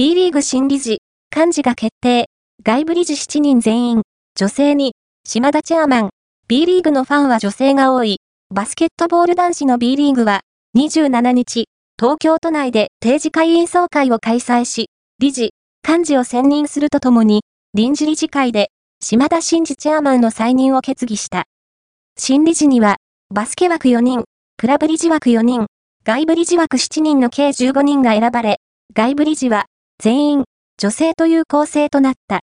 B リーグ新理事、幹事が決定。外部理事7人全員、女性に、島田チェアマン。B リーグのファンは女性が多い。バスケットボール男子の B リーグは、27日、東京都内で定時会員総会を開催し、理事、幹事を選任するとともに、臨時理事会で、島田真二チェアマンの再任を決議した。新理事には、バスケ枠4人、クラブ理事枠4人、外部理事枠7人の計15人が選ばれ、外部理事は、全員、女性という構成となった。